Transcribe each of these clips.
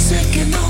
dice que no.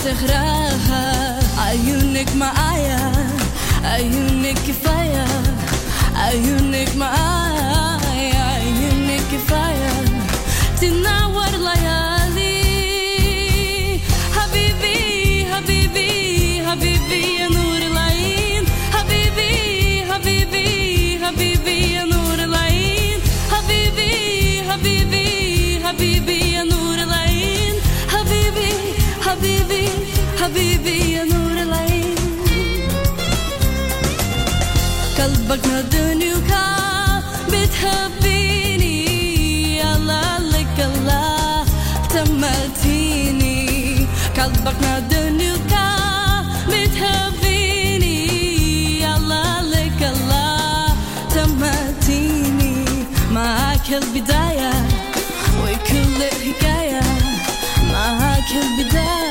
الله سحرها عيونك معايا عيونك كفاية عيونك معايا قلبك وكان بتحبيني. الله لك الله تمتيني قلبك بتحبيني. الله لك الله تمتيني معاك البداية وكل حكاية معاك البداية.